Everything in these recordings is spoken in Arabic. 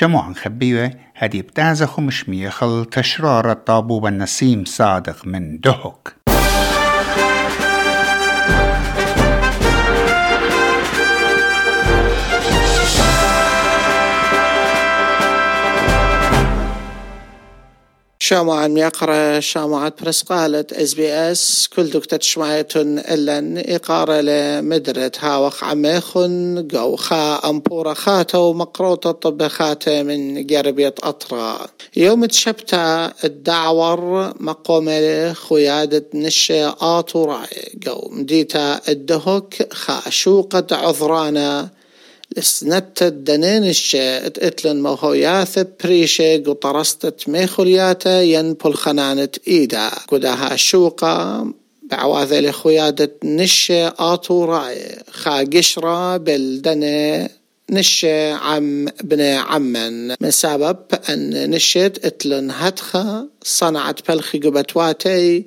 شموعا خبيوة هدي بتعزة خمش ميخل تشرار الطابوب النسيم صادق من دهك. شامعا يقرأ شامعة برس قالت اس بي اس كل دكتة شمايتن إلا إقارة لمدرة هاوخ عميخن جو خا أمبورة خاتة مقروطة طب خاتة من قربية أطرا. يوم تشبتا الدعور مقومة خيادة نشة آتو راي جو مديتا الدهك خا شوقة لسنت الدنين الشات اتلن موهوياث بريشة قطرستت ميخولياتا ينبل خنانة ايدا قداها شوقة بعواذة لخيادة نشة آتو راي خا قشرة بالدنة نشة عم بن عمن من سبب أن نشت اتلن هدخة صنعت بلخي قبتواتي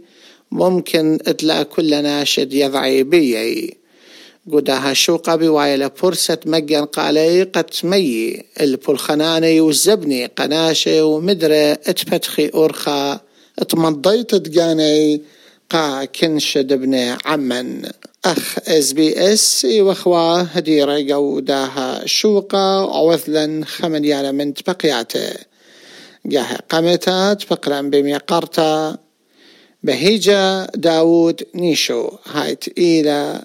ممكن اتلا كل ناشد يضعي بيي قداها شوقة بوايلة فرصة مجن قالي قد مي البلخناني وزبني قناشة ومدرة اتفتخي أرخا اتمضيت تقاني قا كنشد ابن عمن. أخ إس بي إس واخوا هديرة قوداها شوقة عوثلا خمن من تبقياته. جاه قمتات بقرا بميقرتا بهيجة داود نيشو هايت إلى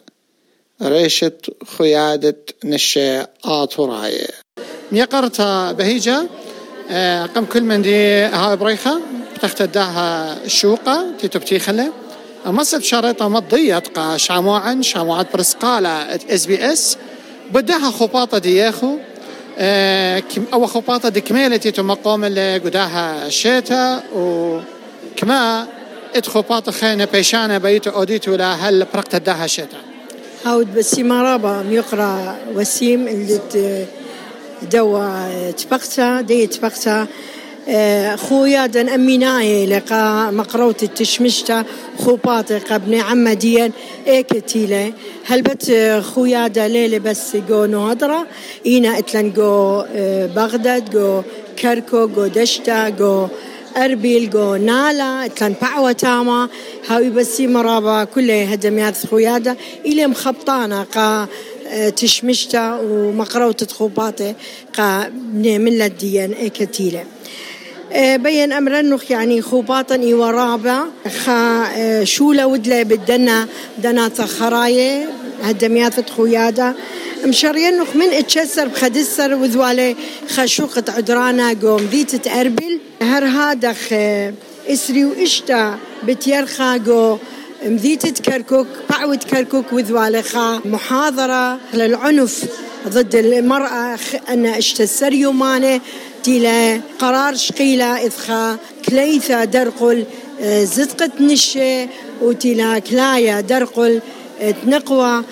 ريشة خيادة نشة آطوراي ميقرتا بهيجة آه، قم كل من دي هاي بريخة بتختداها الشوقة تي خلة مصب شريطة مضية قا شاموعا شاموعات برسقالة اس بي اس بداها خباطة دياخو آه، أو خباطة دي كميلة تمقوم اللي قداها الشيتا وكما اتخباطة خينة بيشانة بيتو أوديتو لهل برقت داها الشيتا هاود بسيمة رابا ميقرا وسيم اللي دوا تبقتا دي تبقتا. آه، خويا دن أميناي لقى مقروت التشمشتا. خوباتي قبني عما ديان ايكتيلة هل بت خويا دا ليلة بس جو نهضرة إينا أتلن جو آه، بغداد جو كركو جو دشتا جو أربيل جو نالا اتلن بعوة تاما هاوي بسي مرابا كلها هدميات خويادة إلي مخبطانا قا آه، تشمشتا ومقروطة خوباتي قا من لديان ايكتيلة آه، بين أمر يعني خوباطا ورابا خا آه، شولا ودلا بدنا دنا خراية هدميات خويادا مشرينخ من إتشسر بخدسر وذوالي خشوقة عدرانا قوم ذي تتأربل هر هذا اسري واشتا بتيرخا قو مذيت كركوك بعود كركوك وذوالي خا محاضرة للعنف ضد المرأة أن اشتسر يومانه تيلا قرار شقيلة إذخا كليثة درقل زدقة نشة وتيلا كلايا درقل تنقوى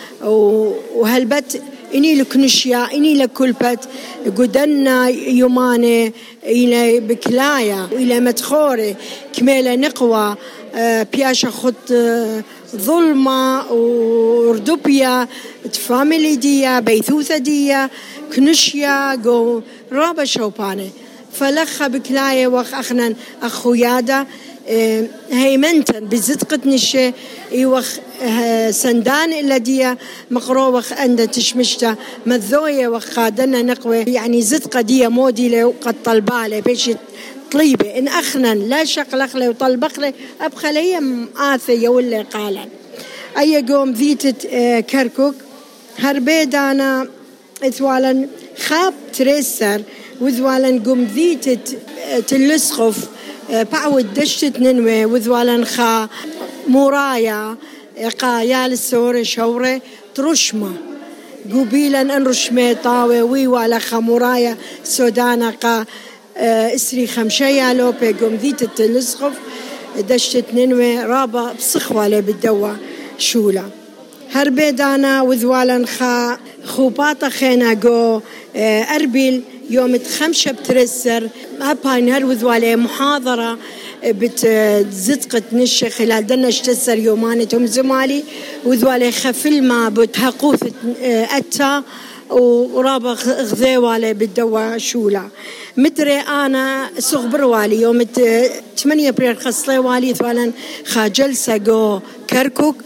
وهلبت إني لكنشيا إني لكلبت قدنا يوماني إلى بكلايا وإلى متخوري كميلة نقوى آه، بياشا خط ظلمة وردوبيا فاميلي ديا بيثوثة ديا كنشيا جو رابا شوباني. فلخ بكلاية وخ أخنا أخويادا إيه، هيمنتن بزدقة نشة يوخ سندان إلا ديا مقروخ عند تشمشتا مذوية وخادنا نقوى يعني زدقة ديا مودي لو قد طلبالي بيش طليبة. إن أخنا لا شقلق لي وطلبق لي أبخلي آثية ولا قالا أي قوم ذيتت إيه، كركوك هربيدانا إثوالا خاب تريسر وذوالا قم ذيتت تلسخف بعود دشت ننوي وذوالا خا مورايا قا يال سوري شوري ترشمة. قبيلا انرشمي طاوي وي ولا خمورايا سودانا قا إسري خمشيا لوبي قم ذيت التلسخف دشت ننوي رابا بصخوة بالدوا شولا. هربيدانا وذوالا خا خوباطة خينا جو أربيل. يوم تخمشة بترسر. أبا نهروذ عليه محاضرة. بتزدقت نشة خلال دنش تسر يومانتهم زمالي وذوالي خفل ما بتحقوث أتا ورابا غذيوالي بالدواء شولا. مدري آنا صغبر والي يوم 8 ابريل خصلي والي ثوالا خا جلسه جو كركوك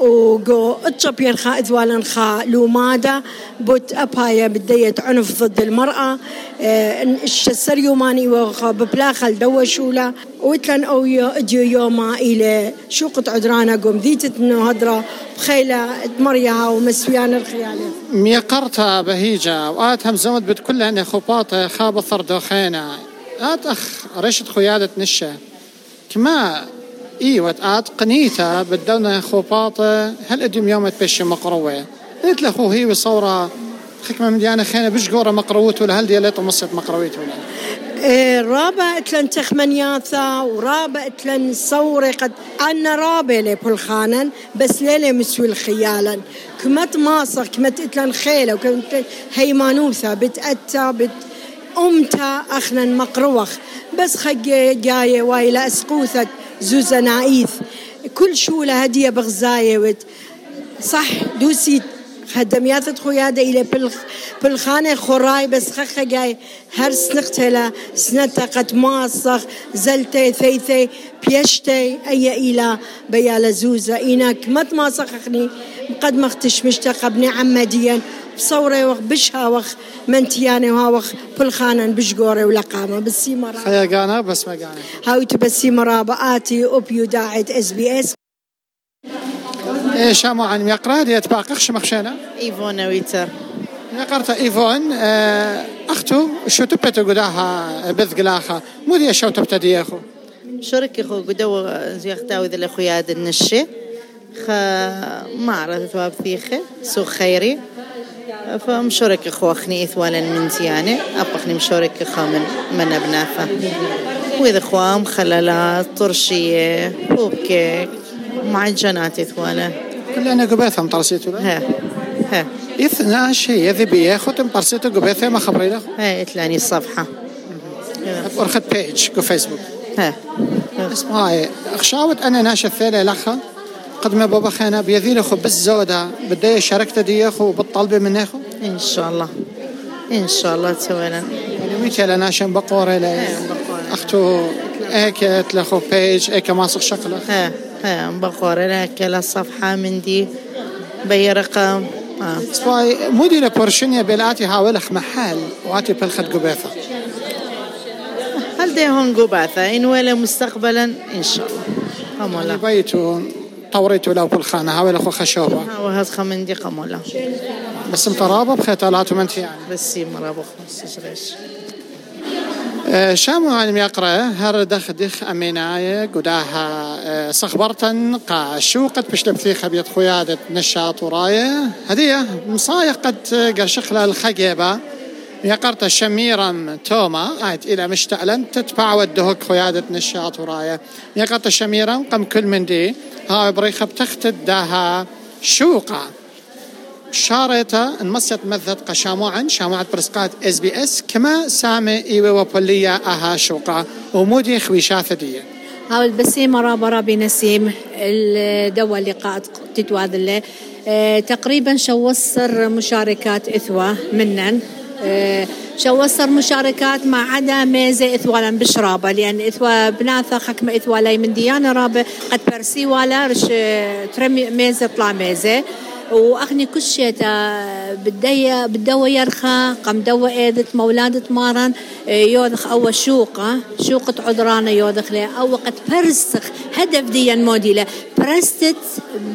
وقو اتشبير خا اذوالا خا لومادا بوت ابايا بديت عنف ضد المرأة. آه الشسر يوماني وخا ببلاخل دوا شولا وتلن أو اجيو يوما إلى شوقة عدرانا قوم. ذيتت هدرا بخيلة مريها ومسويان الخيالة. ميقرتها بهيجة وآت همزمت بتكل أن خباطة خاب ثردوخينا. آت أخ رشد خيادة نشة كما أيوه آت قنيتة بدلنا خباطة هل آدم يوم تبشي مقروة؟ قلت له هي وصورة خكمة من ديانا خينا بش قورة مقروت ولا هل دياليت ومصيت مقرويت ولا؟ إيه رابع أتلن تخمنياثا ورابع أتلن صوري قد أنا رابع لي بالخانن بس ليلة مسوي الخيالا كمت ماصر كمت أتلن خيلة وكمت هيمانوثا بتأتى بت أمتا أخنا مقروخ. بس خق جاية وايلة أسقوثة زوزة نايث كل شولة هدية بغزاية صح دوسي خدميات خويادة إلى بالخانة خراي بس خخ جاي. هر سنقتلا سنتا قد ماصخ زلتي ثيثي بيشتي أي إلى بيا لزوزة. إنك مت ماصخ أخني قد ما اختش مشتاق ابن عمديا بصورة وخ بشها وخ منتياني وها وخ بالخانة بشقوري ولقامة. بسي مرة خيا قانا بس ما قانا. هاو تبسي مرابا آتي أوبيو داعت إس بي إس. إيش عن يقرا ديت باقخش مخشانا إيفون ويتر. يقرت إيفون آه أختو شو تبتو قداها بذقلاخا مو دي شو تبتدي أخو؟ شركي خو قدو زيختاو ذا الاخوياد النشي. خ ما عرفت واب ثيخه سوق خيري. فمشورك اخو اخني اثوالا من زيانه أبخني مشورك اخو من من أبنافه. واذا إخوام خلالات طرشية وبكيك معجنات اثوالا كلنا قبيثهم طرسيتو ها ها. إثناء شيء يذي بياخد طرسيتو قبيثة ما خبري له ها اتلاني الصفحة. ورخد بيج كو فيسبوك ها. اسمعي أخشاوت أنا ناشا ثيلة لخا؟ قد ما بابا خينا بيذي لخو بالزودة بدي شاركت دي أخو بالطلبة من أخو؟ إن شاء الله. إن شاء الله يعني ميتي لنا شن بقورة لي أختو ايك تلخو بيج ايك ماسك شقلة ها ها بقورة لك الصفحة من دي. بي رقم. آه. سواي مودي لبورشنيا بلاتي هاولخ محل. واتي بالخد قبيثة هل دي هون قباثة؟ إن ولا مستقبلا إن شاء الله. بيتو طوريتو لو بالخانة هاولخ وخشوبة وهذا خمن دي قمولا بس مطرابة بخيطالات ومنتي يعني. بس مرابو خمس ريش شامو عالم يقرأ هر دخ دخ أميناية قداها صخبرتن قا شوقت بشلب ثيخة بيت خيادة نشاط وراية. هدية مصايق قد قرشخلة الخقيبة يقرت شميرا توما عاد إلى مشتعلا تتبع ودهك خيادة نشاط وراية يقرت شميرا قم كل من دي ها بريخة بتختد داها شوقة شاريتا انمسيت مثت قشاموعا شاموعة برسقات إس بي إس كما سامي إيوه وبولية أها شوقا. ومودي خويشاثة دي. هاو البسيم رابا رابي نسيم الدوا اللقاء تتواذل أه تقريبا شوصر مشاركات إثوة منن. آه شوصر مشاركات ما عدا ميزة إثوالا بشرابة؟ لأن إثوا بناثا خكمة إثوا من ديانة رابة قد برسي ولا رش ترمي ميزة طلع ميزة. وأخني كل شيء بدي بدوا يرخى قم دوا إيدت مولادة مارن يوضخ أو شوقة شوقة عذرانة يوضخ له أو قد برسخ هدف ديا موديلة. برستت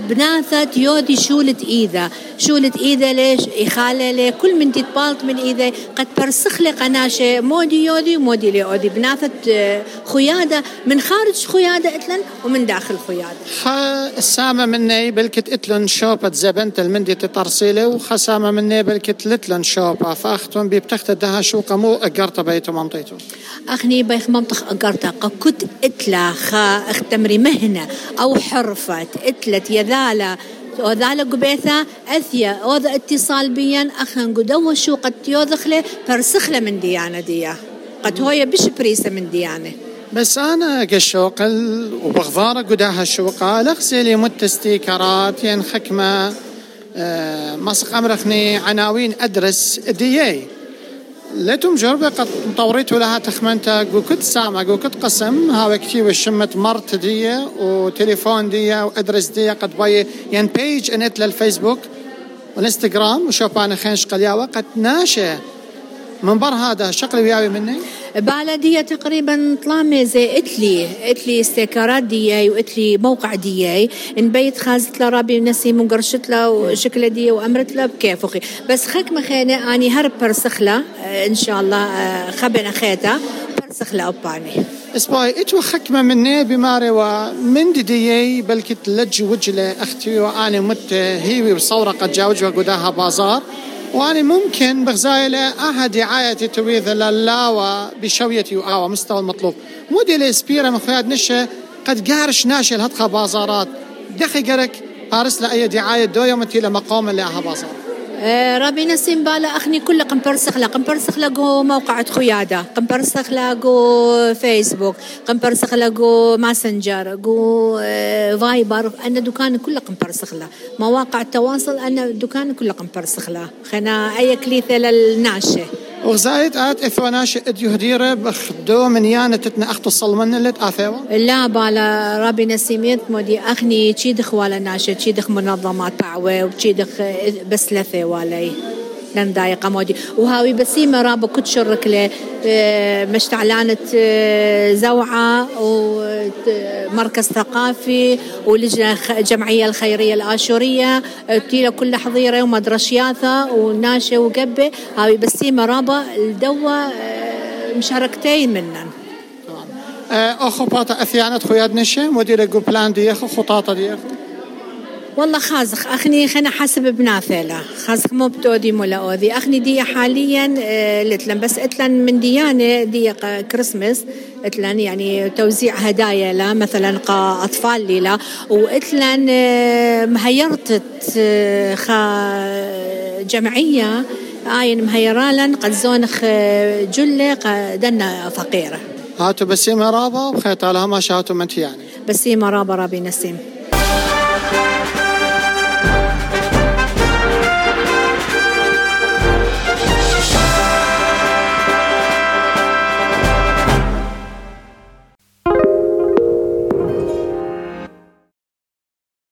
بناثت يودي شولت ايذا شولت ايذا ليش؟ إخالة لي. كل من تتبالط من ايذا قد برسخ لي قناشة مودي يودي مودي لي أودي. بناثت خيادة. من خارج خيادة إتلن ومن داخل خيادة. خا السامة مني بلكت إتلن شوبة زبنت المندي تطرسيلي وخسامة مني بلكت لتلن شوبة. فاختون بيبتخت دها شوقة مو أقرت بيتو منطيتو. أخني بيخ منطق أقرتا. كنت إتلا خا اختمري مهنة. أو حرفة إتلت يذالا وذالا قبيثة أثيا. وذا اتصال بيا أخن قدو شو قد يوذخله فرسخلة من ديانة ديا. قد هوية بش بريسة من ديانة. بس أنا قشوق وبغضارة قداها الشوقة لغسلي مت ستيكرات ين خكمة آه، مسق أمرخني عناوين أدرس لتم جربة قد طوريت لها تخمنتا وكنت سامع وكنت قسم. هاو كتير وشمت مرت دي وتليفون دي وأدرس دي قد باي ين بيج أنت للفيسبوك والإنستغرام. وشوف أنا خينش قلياوة. قد ناشئ. من بر هذا شقل وياوي مني. بلدية تقريبا طلامة زي إتلي إتلي استيكارات دياي وإتلي موقع دياي. إن بيت خازت له رابي نسيم وقرشت له وشكلة دي وأمرت له بكيف أخي بس خك مخينة آني هرب برسخلة إن شاء الله خبنا خيتا برسخلة اوباني اسبوعي إتو خكمة مني بماري ومن ديي بلكي تلج وجلة أختي وآني مت هيوي بصورة قد جاوجها قداها بازار. وأنا ممكن بغزايلة أها دعاية تويذ للاوة بشويتي وآوة مستوى المطلوب. مودي الإسبيرة من خياد نشة قد قارش ناشي الهدخة بازارات. دخي قرك بارس لأي دعاية دو يوم تيلا مقام اللي أها بازار آه، ربي نسيم بالا أخني كل قمبرسخ لا قمبرسخ لقو موقع خيادة. قمبرسخ لقو فيسبوك. قمبرسخ لقو ماسنجر. قو آه، فايبر. أنا دكان كله قمبرسخ لا مواقع التواصل أنا دكان كله قمبرسخ لا خنا أي كليثة للناشئ. وغزايت آت إثواناش إديو هديرة بخدو من يانا تتنا أختو الصلمن اللي تآثيوا لا بالا ربي نسيميت مودي أخني تشيدخ ولا ناشا تشيدخ منظمات تعوي وتشيدخ بس لثي والي لن دايقة مودي وهاوي بسيمة رابا كنت شرك له. آه، مشتعلانة آه، زوعة ومركز ثقافي ولجنة الجمعية الخيرية الآشورية. آه، تيلا كل حظيرة ومدرشياثة وناشة وقبة. هاوي بسيمة رابا الدوا مشاركتين منن أخو باتا أثيانة خوياد نشة مدير بلان ديخو خطاطة ديخو والله خازخ. أخني خنا حسب بناثلة خازخ مو بتودي مولا أوذي أخني دي حاليا آه، لتلن. بس إتلن من ديانة دي كريسمس إتلن يعني توزيع هدايا لا مثلا قا أطفال لي لا وإتلن آه، مهيرتت آه، خا جمعية. آين مهيرالن قد زونخ جلة دنا فقيرة. هاتو بسيمة رابا وخيط لها ما شاتو منتي يعني بسيمة رابا رابي نسيم